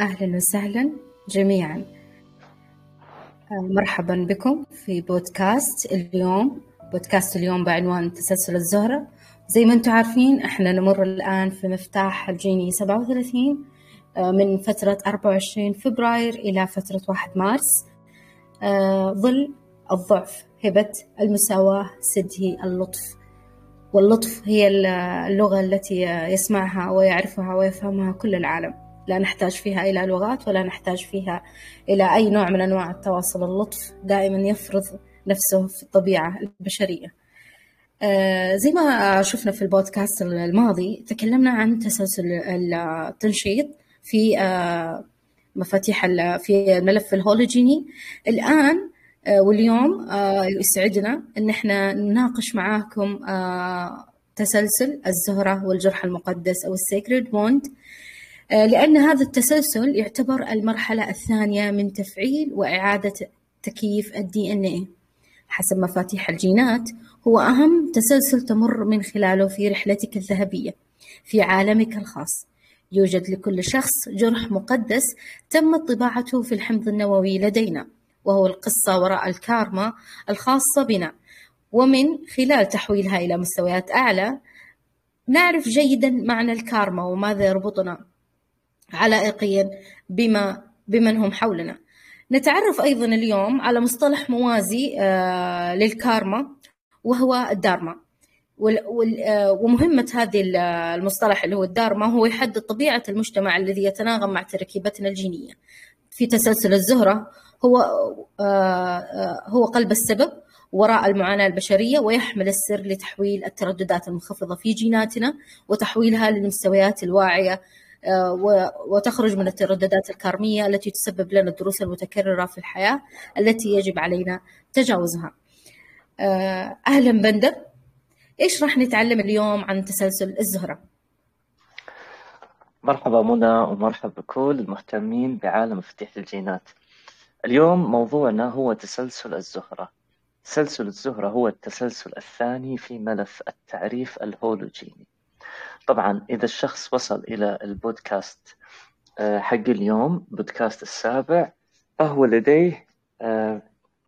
أهلا وسهلا جميعا. آه، مرحبا بكم في بودكاست اليوم. بودكاست اليوم بعنوان تسلسل الزهرة. زي ما أنتم عارفين إحنا نمر الآن في مفتاح الجيني 37 آه، من فترة 24 فبراير إلى فترة 1 مارس. آه، ظل الضعف هبة المساواة سده اللطف. واللطف هي اللغة التي يسمعها ويعرفها ويفهمها كل العالم. لا نحتاج فيها إلى لغات ولا نحتاج فيها إلى أي نوع من أنواع التواصل. اللطف دائما يفرض نفسه في الطبيعة البشرية. آه، زي ما شفنا في البودكاست الماضي تكلمنا عن تسلسل التنشيط في آه، مفاتيح في الملف الهولوجيني الآن آه، واليوم يسعدنا أن إحنا نناقش معاكم تسلسل الزهرة والجرح المقدس أو ال sacred wound. لأن هذا التسلسل يعتبر المرحلة الثانية من تفعيل وإعادة تكييف DNA حسب مفاتيح الجينات هو أهم تسلسل تمر من خلاله في رحلتك الذهبية في عالمك الخاص. يوجد لكل شخص جرح مقدس تمت طباعته في الحمض النووي لدينا وهو القصة وراء الكارما الخاصة بنا. ومن خلال تحويلها إلى مستويات أعلى نعرف جيدا معنى الكارما وماذا يربطنا. علائقيا بما بمن هم حولنا. نتعرف أيضا اليوم على مصطلح موازي آه، للكارما وهو الدارما. آه، ومهمة هذه المصطلح اللي هو الدارما هو يحدد طبيعة المجتمع الذي يتناغم مع تركيبتنا الجينية. في تسلسل الزهرة هو آه، هو قلب السبب وراء المعاناة البشرية ويحمل السر لتحويل الترددات المنخفضة في جيناتنا وتحويلها للمستويات الواعية وتخرج من الترددات الكارمية التي تسبب لنا الدروس المتكررة في الحياة التي يجب علينا تجاوزها. آه، أهلا بندر إيش راح نتعلم اليوم عن تسلسل الزهرة؟ مرحبا منى ومرحبا بكل المهتمين بعالم مفاتيح الجينات. اليوم موضوعنا هو تسلسل الزهرة. تسلسل الزهرة هو التسلسل الثاني في ملف التعريف الهولوجيني. طبعا إذا الشخص وصل إلى البودكاست آه، حق اليوم بودكاست السابع فهو لديه آه،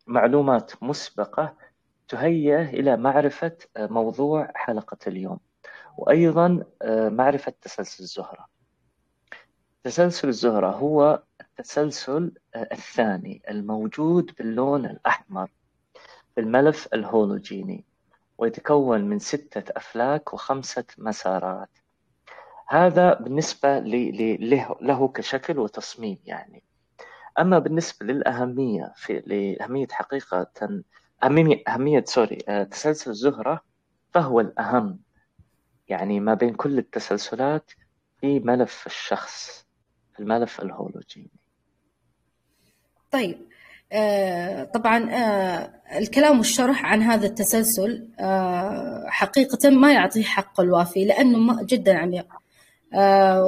معلومات مسبقة تهيئ إلى معرفة آه، موضوع حلقة اليوم وأيضا معرفة تسلسل الزهرة. تسلسل الزهرة هو التسلسل الثاني الموجود باللون الأحمر في الملف الهولوجيني. ويتكون من ستة أفلاك وخمسة مسارات. هذا بالنسبة له كشكل وتصميم يعني. أما بالنسبة للأهمية في لأهمية حقيقة أهمية, أهمية سوري آه، تسلسل الزهرة فهو الأهم يعني ما بين كل التسلسلات في ملف الشخص الملف الهولوجيني. طيب طبعا آه، الكلام والشرح عن هذا التسلسل آه، حقيقة ما يعطيه حق الوافي لأنه جدا عميق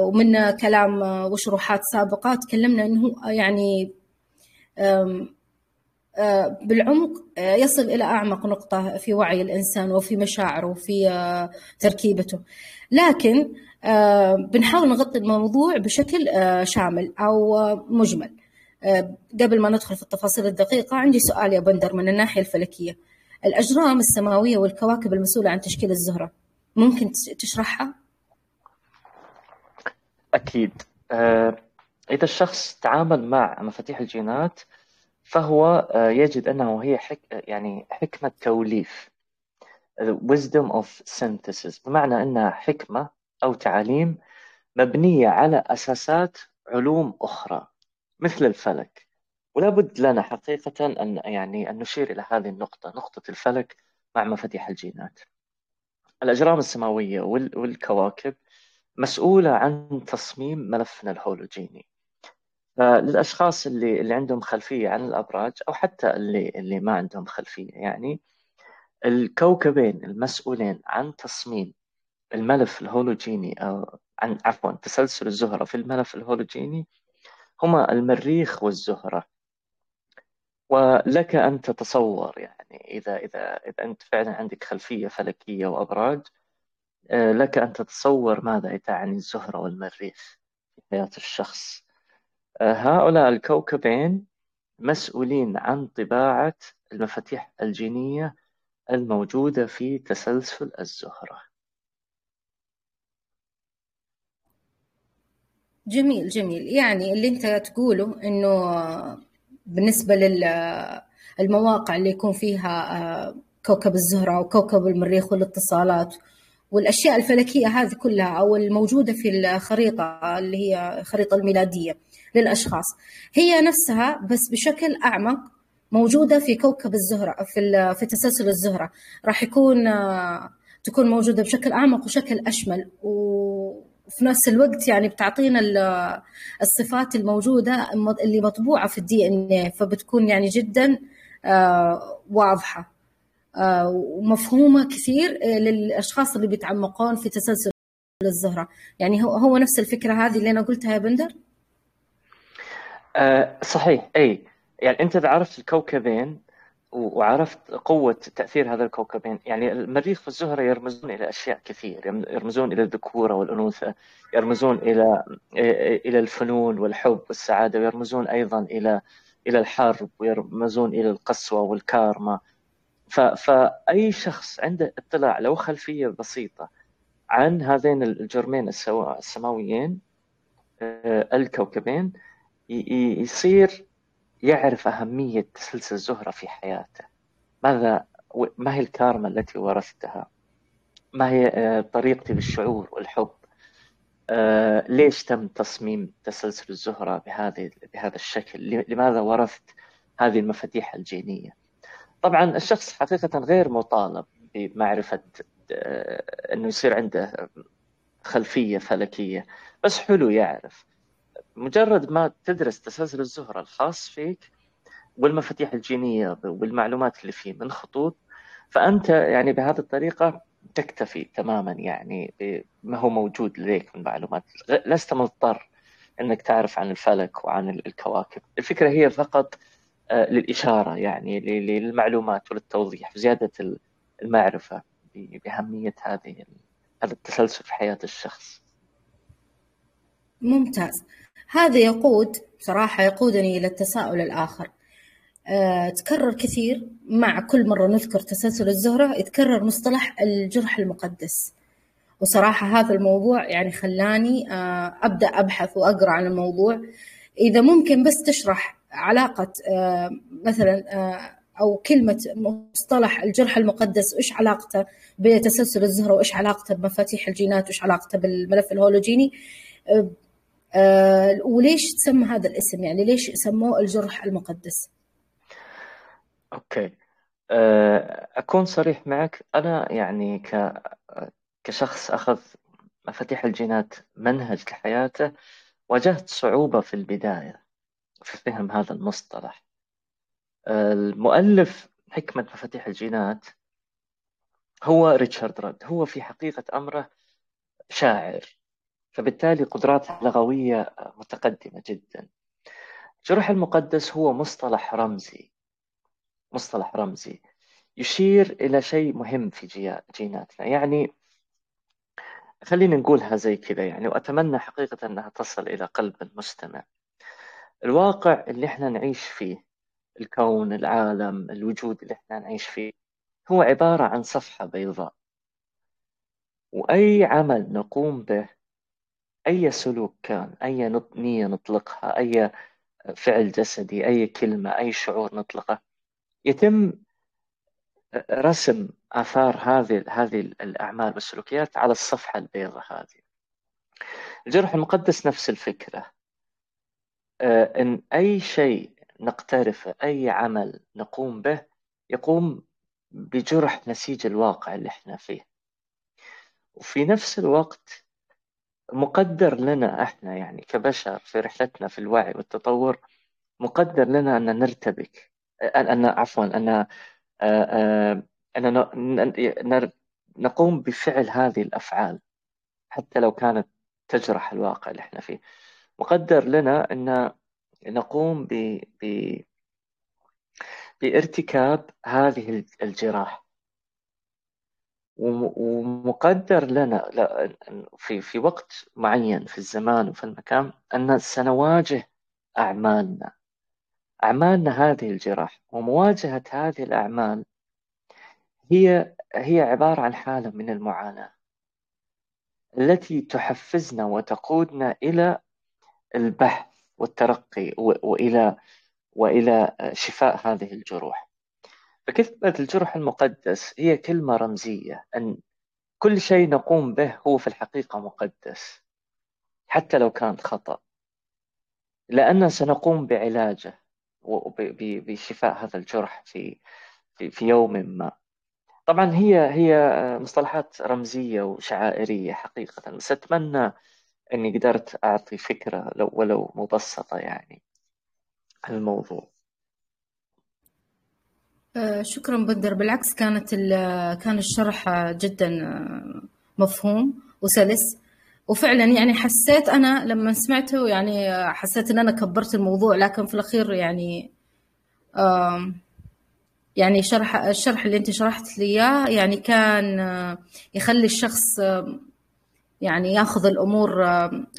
ومن كلام وشروحات سابقة تكلمنا أنه يعني بالعمق يصل إلى أعمق نقطة في وعي الإنسان وفي مشاعره وفي تركيبته. لكن بنحاول نغطي الموضوع بشكل شامل أو مجمل. آه، قبل ما ندخل في التفاصيل الدقيقة عندي سؤال يا بندر من الناحية الفلكية. الأجرام السماوية والكواكب المسؤولة عن تشكيل الزهرة ممكن تشرحها؟ أكيد. آه، إذا الشخص تعامل مع مفاتيح الجينات فهو آه، يجد أنه هي حك... يعني حكمة توليف wisdom of synthesis بمعنى أنها حكمة أو تعاليم مبنية على أساسات علوم أخرى. مثل الفلك. ولا بد لنا حقيقة أن يعني أن نشير إلى هذه النقطة نقطة الفلك مع مفاتيح الجينات. الأجرام السماوية والكواكب مسؤولة عن تصميم ملفنا الهولوجيني. فللأشخاص اللي اللي عندهم خلفية عن الأبراج أو حتى اللي اللي ما عندهم خلفية يعني الكوكبين المسؤولين عن تصميم الملف الهولوجيني أو عن عفوا تسلسل الزهرة في الملف الهولوجيني هما المريخ والزهرة. ولك أن تتصور يعني إذا إذا إذا أنت فعلا عندك خلفية فلكية وأبراج آه، لك أن تتصور ماذا تعني الزهرة والمريخ في حياة الشخص. هؤلاء الكوكبين مسؤولين عن طباعة المفاتيح الجينية الموجودة في تسلسل الزهرة. جميل جميل. يعني اللي أنت تقوله إنه بالنسبة للمواقع اللي يكون فيها آه، كوكب الزهرة وكوكب المريخ والاتصالات والأشياء الفلكية هذه كلها أو الموجودة في الخريطة اللي هي الخريطة الميلادية للأشخاص هي نفسها بس بشكل أعمق موجودة في كوكب الزهرة في في تسلسل الزهرة. راح يكون آه، تكون موجودة بشكل أعمق وشكل أشمل وفي نفس الوقت يعني بتعطينا الصفات الموجودة اللي مطبوعة في الدي ان فبتكون يعني جدا آه، واضحة. آه، ومفهومة كثير للأشخاص اللي بيتعمقون في تسلسل الزهرة. يعني هو هو نفس الفكرة هذه اللي أنا قلتها يا بندر؟ صحيح. أي. يعني أنت إذا عرفت الكوكبين وعرفت قوة تأثير هذا الكوكبين. يعني المريخ والزهرة يرمزون إلى أشياء كثير. يرمزون إلى الذكورة والأنوثة يرمزون إلى إلى الفنون والحب والسعادة ويرمزون أيضا إلى إلى الحرب ويرمزون إلى القسوة والكارما. فأي شخص عنده اطلاع لو خلفية بسيطة عن هذين الجرمين السماويين آه، الكوكبين يصير يعرف أهمية تسلسل الزهرة في حياته. ماذا ما هي الكارما التي ورثتها؟ ما هي آه، طريقتي بالشعور والحب؟ آه، ليش تم تصميم تسلسل الزهرة بهذه بهذا الشكل؟ لماذا ورثت هذه المفاتيح الجينية؟ طبعا الشخص حقيقة غير مطالب بمعرفة آه، أنه يصير عنده خلفية فلكية بس حلو يعرف. مجرد ما تدرس تسلسل الزهرة الخاص فيك والمفاتيح الجينية والمعلومات اللي فيه من خطوط فأنت يعني بهذه الطريقة تكتفي تماما يعني بما هو موجود لديك من معلومات. لست مضطر أنك تعرف عن الفلك وعن الكواكب. الفكرة هي فقط آه، للإشارة يعني للمعلومات وللتوضيح زيادة المعرفة بأهمية هذه هذا التسلسل في حياة الشخص. ممتاز. هذا يقود صراحة يقودني إلى التساؤل الآخر. أه، تكرر كثير مع كل مرة نذكر تسلسل الزهرة يتكرر مصطلح الجرح المقدس. وصراحة هذا الموضوع يعني خلاني أه، أبدأ أبحث وأقرأ عن الموضوع. إذا ممكن بس تشرح علاقة أه، مثلا أو كلمة مصطلح الجرح المقدس وإيش علاقته بتسلسل الزهرة وإيش علاقته بمفاتيح الجينات وإيش علاقته بالملف الهولوجيني؟ آه وليش تسمى هذا الاسم؟ يعني ليش سموه الجرح المقدس؟ أوكي. آه أكون صريح معك. أنا يعني ك كشخص أخذ مفاتيح الجينات منهج لحياته واجهت صعوبة في البداية في فهم هذا المصطلح. آه، المؤلف حكمة مفاتيح الجينات هو ريتشارد راد هو في حقيقة أمره شاعر. فبالتالي قدراته اللغوية متقدمة جدا. الجرح المقدس هو مصطلح رمزي مصطلح رمزي. يشير إلى شيء مهم في جيناتنا. يعني خلينا نقولها زي كذا يعني وأتمنى حقيقة أنها تصل إلى قلب المستمع. الواقع اللي إحنا نعيش فيه الكون العالم الوجود اللي إحنا نعيش فيه هو عبارة عن صفحة بيضاء. وأي عمل نقوم به أي سلوك كان أي نية نطلقها أي فعل جسدي أي كلمة أي شعور نطلقه. يتم رسم آثار هذه هذه الأعمال والسلوكيات على الصفحة البيضاء هذه. الجرح المقدس نفس الفكرة. إن أي شيء نقترفه أي عمل نقوم به يقوم بجرح نسيج الواقع اللي إحنا فيه. وفي نفس الوقت مقدر لنا إحنا يعني كبشر في رحلتنا في الوعي والتطور مقدر لنا أن نرتبك. ان عفوا أن آه، آه، أن نقوم بفعل هذه الأفعال حتى لو كانت تجرح الواقع اللي إحنا فيه. مقدر لنا أن نقوم ب... ب... بارتكاب هذه الجراح. ومقدر لنا في في وقت معين في الزمان وفي المكان أن سنواجه أعمالنا. أعمالنا هذه الجراح ومواجهة هذه الأعمال هي هي عبارة عن حالة من المعاناة التي تحفزنا وتقودنا إلى البحث والترقي وإلى وإلى شفاء هذه الجروح. فكلمة الجرح المقدس هي كلمة رمزية؟ أن كل شيء نقوم به هو في الحقيقة مقدس حتى لو كان خطأ. لأننا سنقوم بعلاجه وبشفاء هذا الجرح في في, في يوم ما. طبعا هي هي مصطلحات رمزية وشعائرية حقيقة بس أتمنى أني قدرت أعطي فكرة لو ولو مبسطة يعني عن الموضوع. شكرا بدر بالعكس كانت كان الشرح جدا آه، مفهوم وسلس. وفعلا يعني حسيت أنا لما سمعته يعني حسيت إن أنا كبرت الموضوع لكن في الأخير يعني يعني شرح الشرح اللي أنت شرحت لي إياه يعني كان آه، يخلي الشخص يعني يأخذ الأمور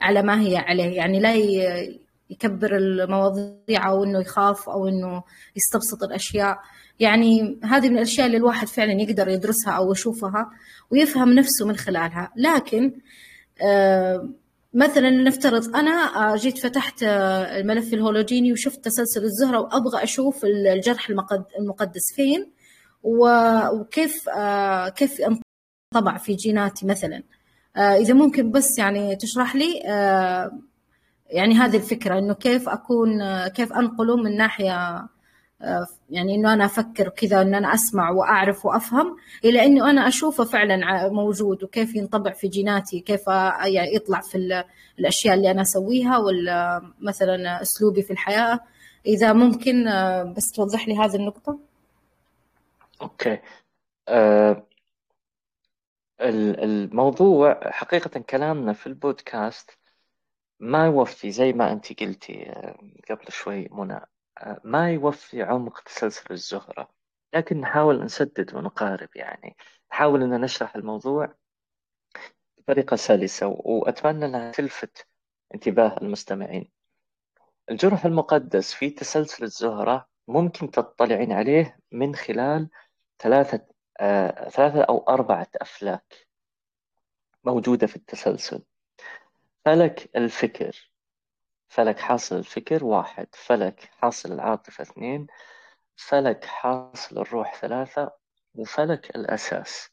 على ما هي عليه. يعني لا يكبر المواضيع أو إنه يخاف أو إنه يستبسط الأشياء. يعني هذه من الأشياء اللي الواحد فعلا يقدر يدرسها أو يشوفها ويفهم نفسه من خلالها. لكن آه، مثلا نفترض أنا آه، جيت فتحت آه، الملف الهولوجيني وشفت تسلسل الزهرة وأبغى أشوف الجرح المقدس فين وكيف كيف انطبع في جيناتي مثلا. إذا ممكن بس يعني تشرح لي يعني هذه الفكرة إنه كيف أكون كيف أنقله من ناحية يعني إنه أنا أفكر كذا ان أنا أسمع وأعرف وأفهم إلى إنه أنا أشوفه فعلا موجود وكيف ينطبع في جيناتي كيف يعني يطلع في الأشياء اللي أنا أسويها ولا مثلا أسلوبي في الحياة. إذا ممكن بس توضح لي هذه النقطة؟ أوكي. أه الموضوع حقيقة كلامنا في البودكاست ما يوفي زي ما أنت قلتي آه، قبل شوي منى. آه، ما يوفي عمق تسلسل الزهرة لكن نحاول نسدد ونقارب يعني. نحاول أن نشرح الموضوع بطريقة سلسة وأتمنى أنها تلفت انتباه المستمعين. الجرح المقدس في تسلسل الزهرة ممكن تطلعين عليه من خلال ثلاثة آه، ثلاثة أو أربعة أفلاك موجودة في التسلسل. فلك الفكر. فلك حاصل الفكر واحد فلك حاصل العاطفة اثنين فلك حاصل الروح ثلاثة وفلك الأساس.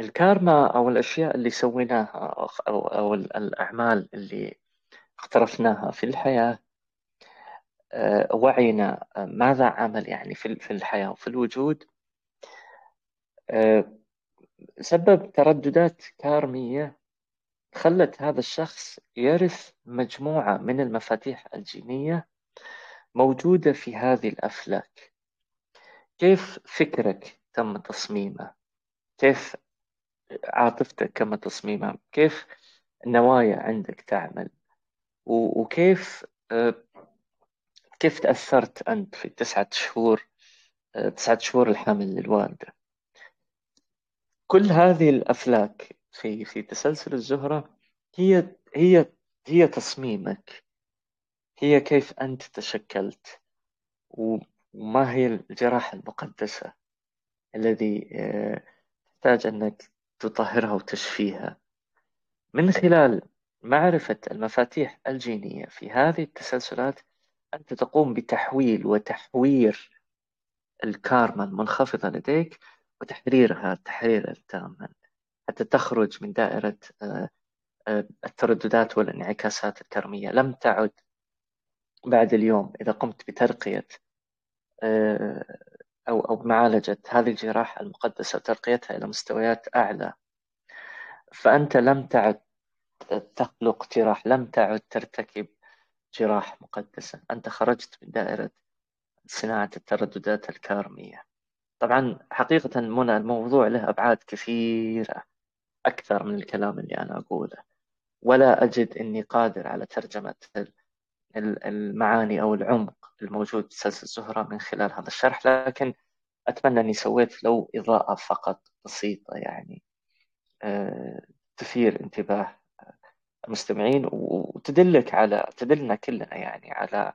الكارما أو الأشياء اللي سويناها أو, أو الأعمال اللي اقترفناها في الحياة آه، وعينا آه، ماذا عمل يعني في الحياة وفي الوجود؟ آه، سبب ترددات كارمية خلت هذا الشخص يرث مجموعة من المفاتيح الجينية موجودة في هذه الأفلاك. كيف فكرك تم تصميمه؟ كيف عاطفتك تم تصميمها كيف النوايا عندك تعمل؟ وكيف آه، كيف تأثرت أنت في التسعة شهور آه، تسعة شهور الحمل للوالدة؟ كل هذه الأفلاك في في تسلسل الزهرة هي هي هي تصميمك. هي كيف أنت تشكلت وما هي الجراحة المقدسة الذي آه، تحتاج أنك تطهرها وتشفيها. من خلال معرفة المفاتيح الجينية في هذه التسلسلات أنت تقوم بتحويل وتحوير الكارما المنخفضة لديك وتحريرها تحريرا تاما. حتى تخرج من دائرة آه، آه، الترددات والانعكاسات الكرمية لم تعد بعد اليوم إذا قمت بترقية آه، أو أو بمعالجة هذه الجراحة المقدسة وترقيتها إلى مستويات أعلى. فأنت لم تعد تخلق جراح لم تعد ترتكب جراح مقدسة. أنت خرجت من دائرة صناعة الترددات الكارمية. طبعا حقيقة منى الموضوع له أبعاد كثيرة. أكثر من الكلام اللي أنا أقوله. ولا أجد أني قادر على ترجمة المعاني أو العمق الموجود في سلسلة الزهرة من خلال هذا الشرح لكن أتمنى أني سويت لو إضاءة فقط بسيطة يعني آه، تثير انتباه المستمعين وتدلك على تدلنا كلنا يعني على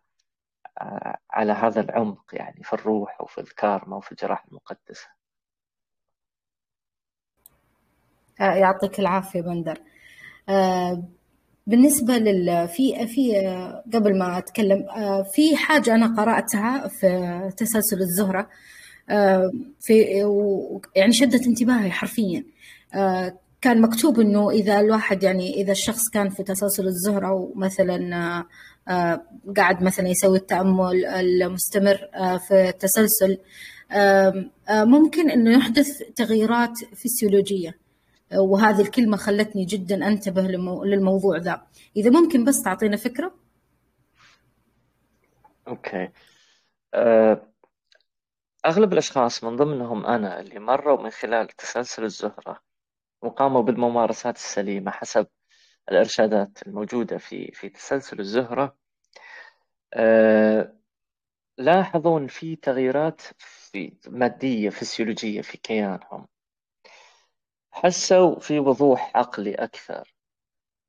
على هذا العمق يعني في الروح وفي الكارما وفي الجراحة المقدسة آه، يعطيك العافية بندر. آه، بالنسبة لل في في قبل ما أتكلم آه، في حاجة أنا قرأتها في تسلسل الزهرة في يعني شدت انتباهي حرفيا. كان مكتوب إنه إذا الواحد يعني إذا الشخص كان في تسلسل الزهرة ومثلا آه، قاعد مثلا يسوي التأمل المستمر آه، في التسلسل آه، ممكن إنه يحدث تغييرات فسيولوجية. وهذه الكلمة خلتني جدا أنتبه للموضوع ذا. إذا ممكن بس تعطينا فكرة؟ أوكي. أغلب الأشخاص من ضمنهم أنا اللي مروا من خلال تسلسل الزهرة وقاموا بالممارسات السليمة حسب الإرشادات الموجودة في في تسلسل الزهرة. آه، لاحظوا في تغييرات في مادية فسيولوجية في كيانهم. حسوا في وضوح عقلي أكثر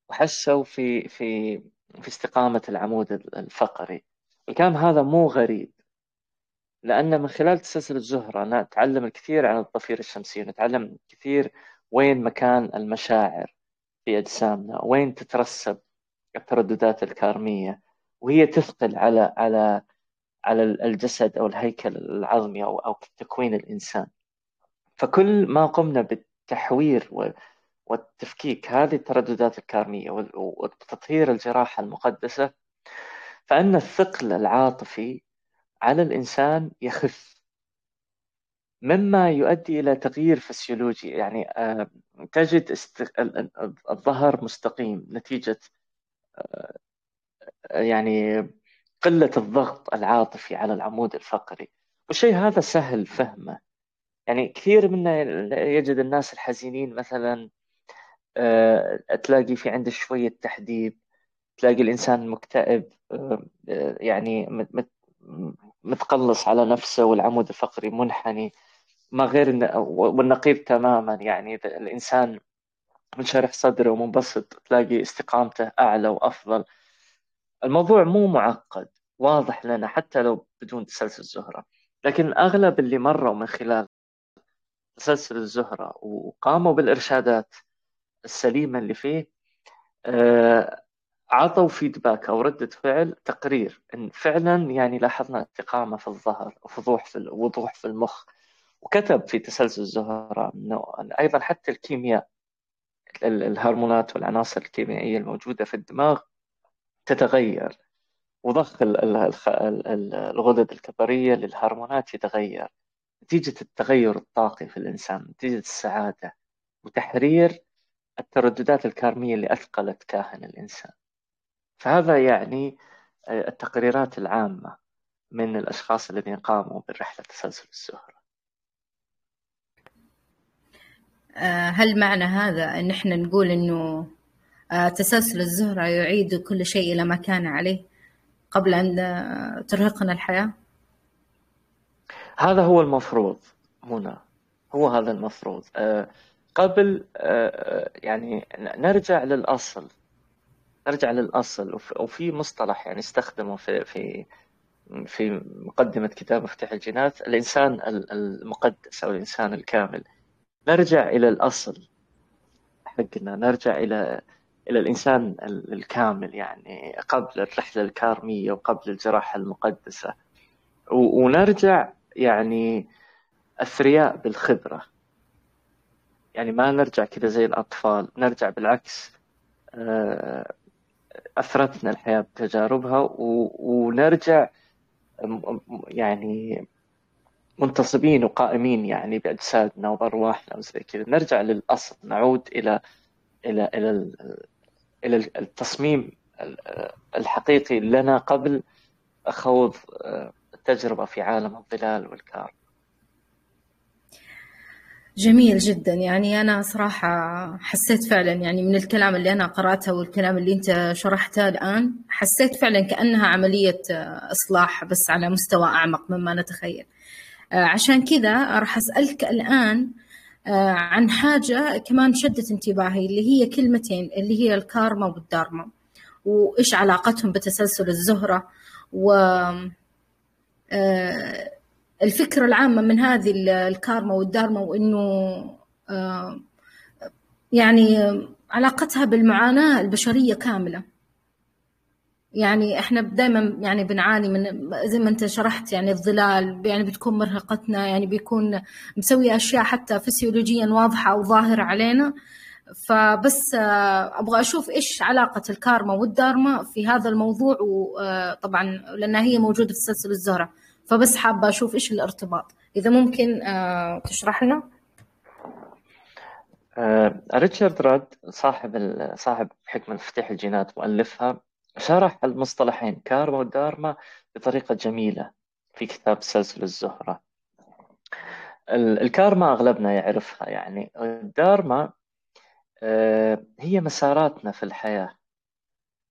وحسوا في في في استقامة العمود الفقري. الكلام هذا مو غريب لأن من خلال تسلسل الزهرة نتعلم الكثير عن الضفيرة الشمسية نتعلم كثير وين مكان المشاعر في أجسامنا وين تترسب الترددات الكارمية وهي تثقل على على على الجسد أو الهيكل العظمي أو أو تكوين الإنسان. فكل ما قمنا بالتحوير والتفكيك هذه الترددات الكارمية وتطهير الجراحة المقدسة فأن الثقل العاطفي على الإنسان يخف مما يؤدي إلى تغيير فسيولوجي. يعني آه، تجد الظهر مستقيم نتيجة آه، يعني قلة الضغط العاطفي على العمود الفقري. والشيء هذا سهل فهمه. يعني كثير منا يجد الناس الحزينين مثلا آه، تلاقي في عنده شوية تحديب تلاقي الإنسان مكتئب يعني متقلص على نفسه والعمود الفقري منحني ما غير والنقيض تماما. يعني الإنسان منشرح صدره ومنبسط تلاقي استقامته أعلى وأفضل. الموضوع مو معقد واضح لنا حتى لو بدون تسلسل الزهرة لكن أغلب اللي مروا من خلال تسلسل الزهرة وقاموا بالإرشادات السليمة اللي فيه. آه، عطوا فيدباك أو ردة فعل تقرير إن فعلا يعني لاحظنا استقامة في الظهر وفضوح في وضوح في المخ. وكتب في تسلسل الزهرة أنه أيضا حتى الكيمياء الهرمونات والعناصر الكيميائية الموجودة في الدماغ تتغير. وضخ الغدد الكظرية للهرمونات يتغير. نتيجة التغير الطاقي في الإنسان نتيجة السعادة وتحرير الترددات الكارمية اللي أثقلت كاهن الإنسان. فهذا يعني آه، التقريرات العامة من الأشخاص الذين قاموا بالرحلة تسلسل الزهرة آه، هل معنى هذا أن إحنا نقول إنه آه، تسلسل الزهرة يعيد كل شيء إلى ما كان عليه قبل آه، ترهقنا الحياة؟ هذا هو المفروض هنا. هو هذا المفروض. قبل يعني نرجع للأصل. نرجع للأصل. وفي مصطلح يعني استخدمه في في في مقدمة كتاب مفتاح الجينات الإنسان المقدس أو الإنسان الكامل. نرجع إلى الأصل. حقنا نرجع إلى إلى الإنسان الكامل يعني قبل الرحلة الكارمية وقبل الجراحة المقدسة. ونرجع يعني أثرياء بالخبرة. يعني ما نرجع كذا زي الأطفال نرجع بالعكس آه، أثرتنا الحياة بتجاربها ونرجع يعني منتصبين وقائمين يعني بأجسادنا وبأرواحنا وزي كذا. نرجع للأصل نعود إلى إلى إلى إلى التصميم الحقيقي لنا قبل خوض آه، التجربة في عالم الظلال والكار. جميل جدا. يعني أنا صراحة حسيت فعلا يعني من الكلام اللي أنا قرأته والكلام اللي أنت شرحته الآن حسيت فعلا كأنها عملية آه، إصلاح بس على مستوى أعمق مما نتخيل. آه، عشان كذا راح أسألك الآن عن حاجة كمان شدت انتباهي اللي هي كلمتين اللي هي الكارما والدارما وإيش علاقتهم بتسلسل الزهرة و الفكرة العامة من هذه الكارما والدارما وإنه يعني علاقتها بالمعاناة البشرية كاملة. يعني إحنا دائما يعني بنعاني من زي ما أنت شرحت يعني الظلال يعني بتكون مرهقتنا يعني بيكون مسوي أشياء حتى فسيولوجيا واضحة أو ظاهره علينا. فبس أبغى أشوف إيش علاقة الكارما والدارما في هذا الموضوع وطبعا لأنها هي موجودة في سلسلة الزهرة. فبس حابة أشوف إيش الارتباط. إذا ممكن تشرح لنا؟ ريتشارد راد صاحب صاحب حكمة مفتاح الجينات مؤلفها شرح المصطلحين كارما ودارما بطريقة جميلة في كتاب سلسلة الزهرة. الكارما أغلبنا يعرفها يعني. الدارما آه، هي مساراتنا في الحياة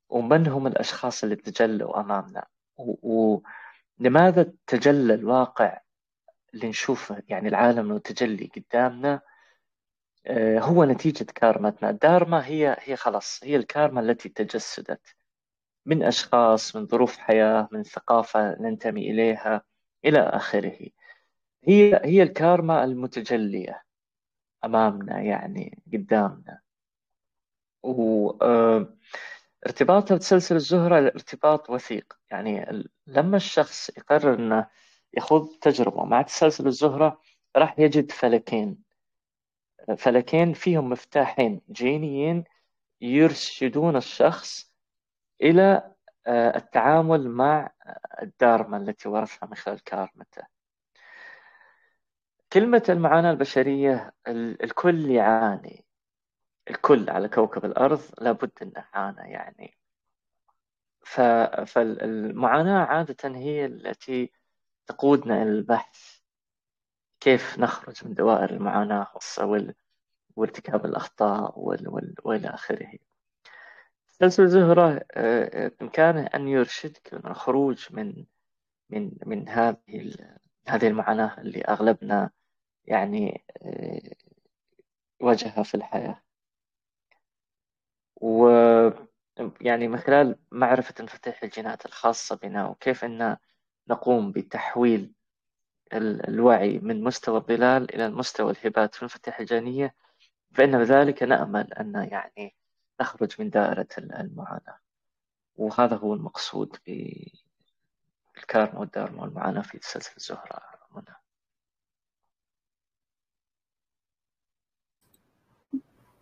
ومن هم الأشخاص اللي تجلوا أمامنا؟ ولماذا تجلى الواقع اللي نشوفه يعني العالم لو تجلي قدامنا؟ آه، هو نتيجة كارمتنا. الدارما هي هي خلاص هي الكارما التي تجسدت. من أشخاص من ظروف حياة من ثقافة ننتمي إليها إلى آخره. هي هي الكارما المتجلية. أمامنا يعني قدامنا. و آه، بتسلسل الزهرة ارتباط وثيق. يعني لما الشخص يقرر أنه يخوض تجربة مع تسلسل الزهرة راح يجد فلكين. فلكين فيهم مفتاحين جينيين يرشدون الشخص إلى آه، التعامل مع الدارما التي ورثها من خلال كارمته. كلمة المعاناة البشرية الكل يعاني. الكل على كوكب الأرض لابد أنه عانى يعني. فالمعاناة عادة هي التي تقودنا إلى البحث. كيف نخرج من دوائر المعاناة وارتكاب الأخطاء وإلى آخره. تسلسل زهرة آه، بإمكانه أن يرشدك للخروج من من من هذه هذه المعاناة اللي أغلبنا يعني آه، واجهها في الحياة. و يعني من خلال معرفة انفتاح الجينات الخاصة بنا وكيف أن نقوم بتحويل الوعي من مستوى الظلال إلى مستوى الهبات في الانفتاح الجينية فإن بذلك نأمل أن يعني نخرج من دائرة المعاناة. وهذا هو المقصود بالكارما والدارما والمعاناة في سلسلة الزهرة منى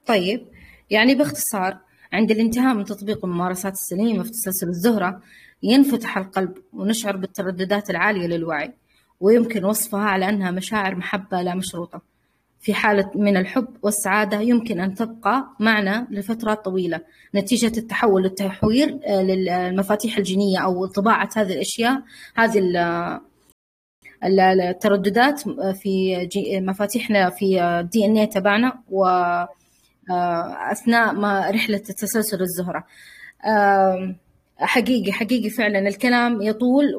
طيب يعني باختصار عند الانتهاء من تطبيق الممارسات السليمة في تسلسل الزهرة ينفتح القلب ونشعر بالترددات العالية للوعي ويمكن وصفها على أنها مشاعر محبة لا مشروطة. في حالة من الحب والسعادة يمكن أن تبقى معنا لفترات طويلة نتيجة التحول والتحوير آه، للمفاتيح الجينية أو طباعة هذه الأشياء هذه الترددات في مفاتيحنا في الدي إن اي تبعنا و آه، أثناء ما رحلة تسلسل الزهرة. حقيقي حقيقي فعلا الكلام يطول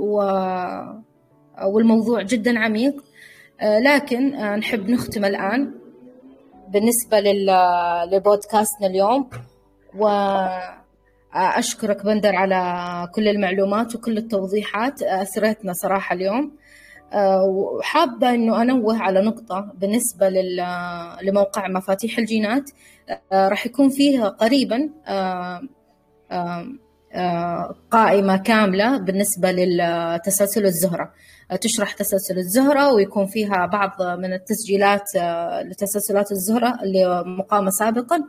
والموضوع جدا عميق. آه، لكن آه، نحب نختم الآن بالنسبة لبودكاستنا اليوم. وأشكرك بندر على كل المعلومات وكل التوضيحات. أثرتنا صراحة اليوم. آه، وحابة أنه أنوه على نقطة بالنسبة لموقع مفاتيح الجينات. راح يكون فيه قريبا قائمة كاملة بالنسبة للتسلسل الزهرة. تشرح تسلسل الزهرة ويكون فيها بعض من التسجيلات آه، لتسلسلات الزهرة اللي مقامة سابقا.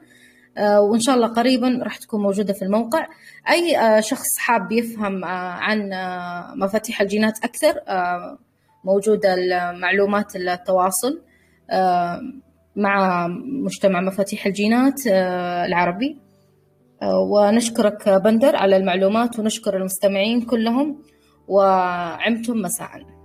آه، وإن شاء الله قريبا راح تكون موجودة في الموقع. أي آه، شخص حاب يفهم عن مفاتيح الجينات أكثر موجودة معلومات التواصل مع مجتمع مفاتيح الجينات العربي. ونشكرك بندر على المعلومات ونشكر المستمعين كلهم وعمتم مساءً.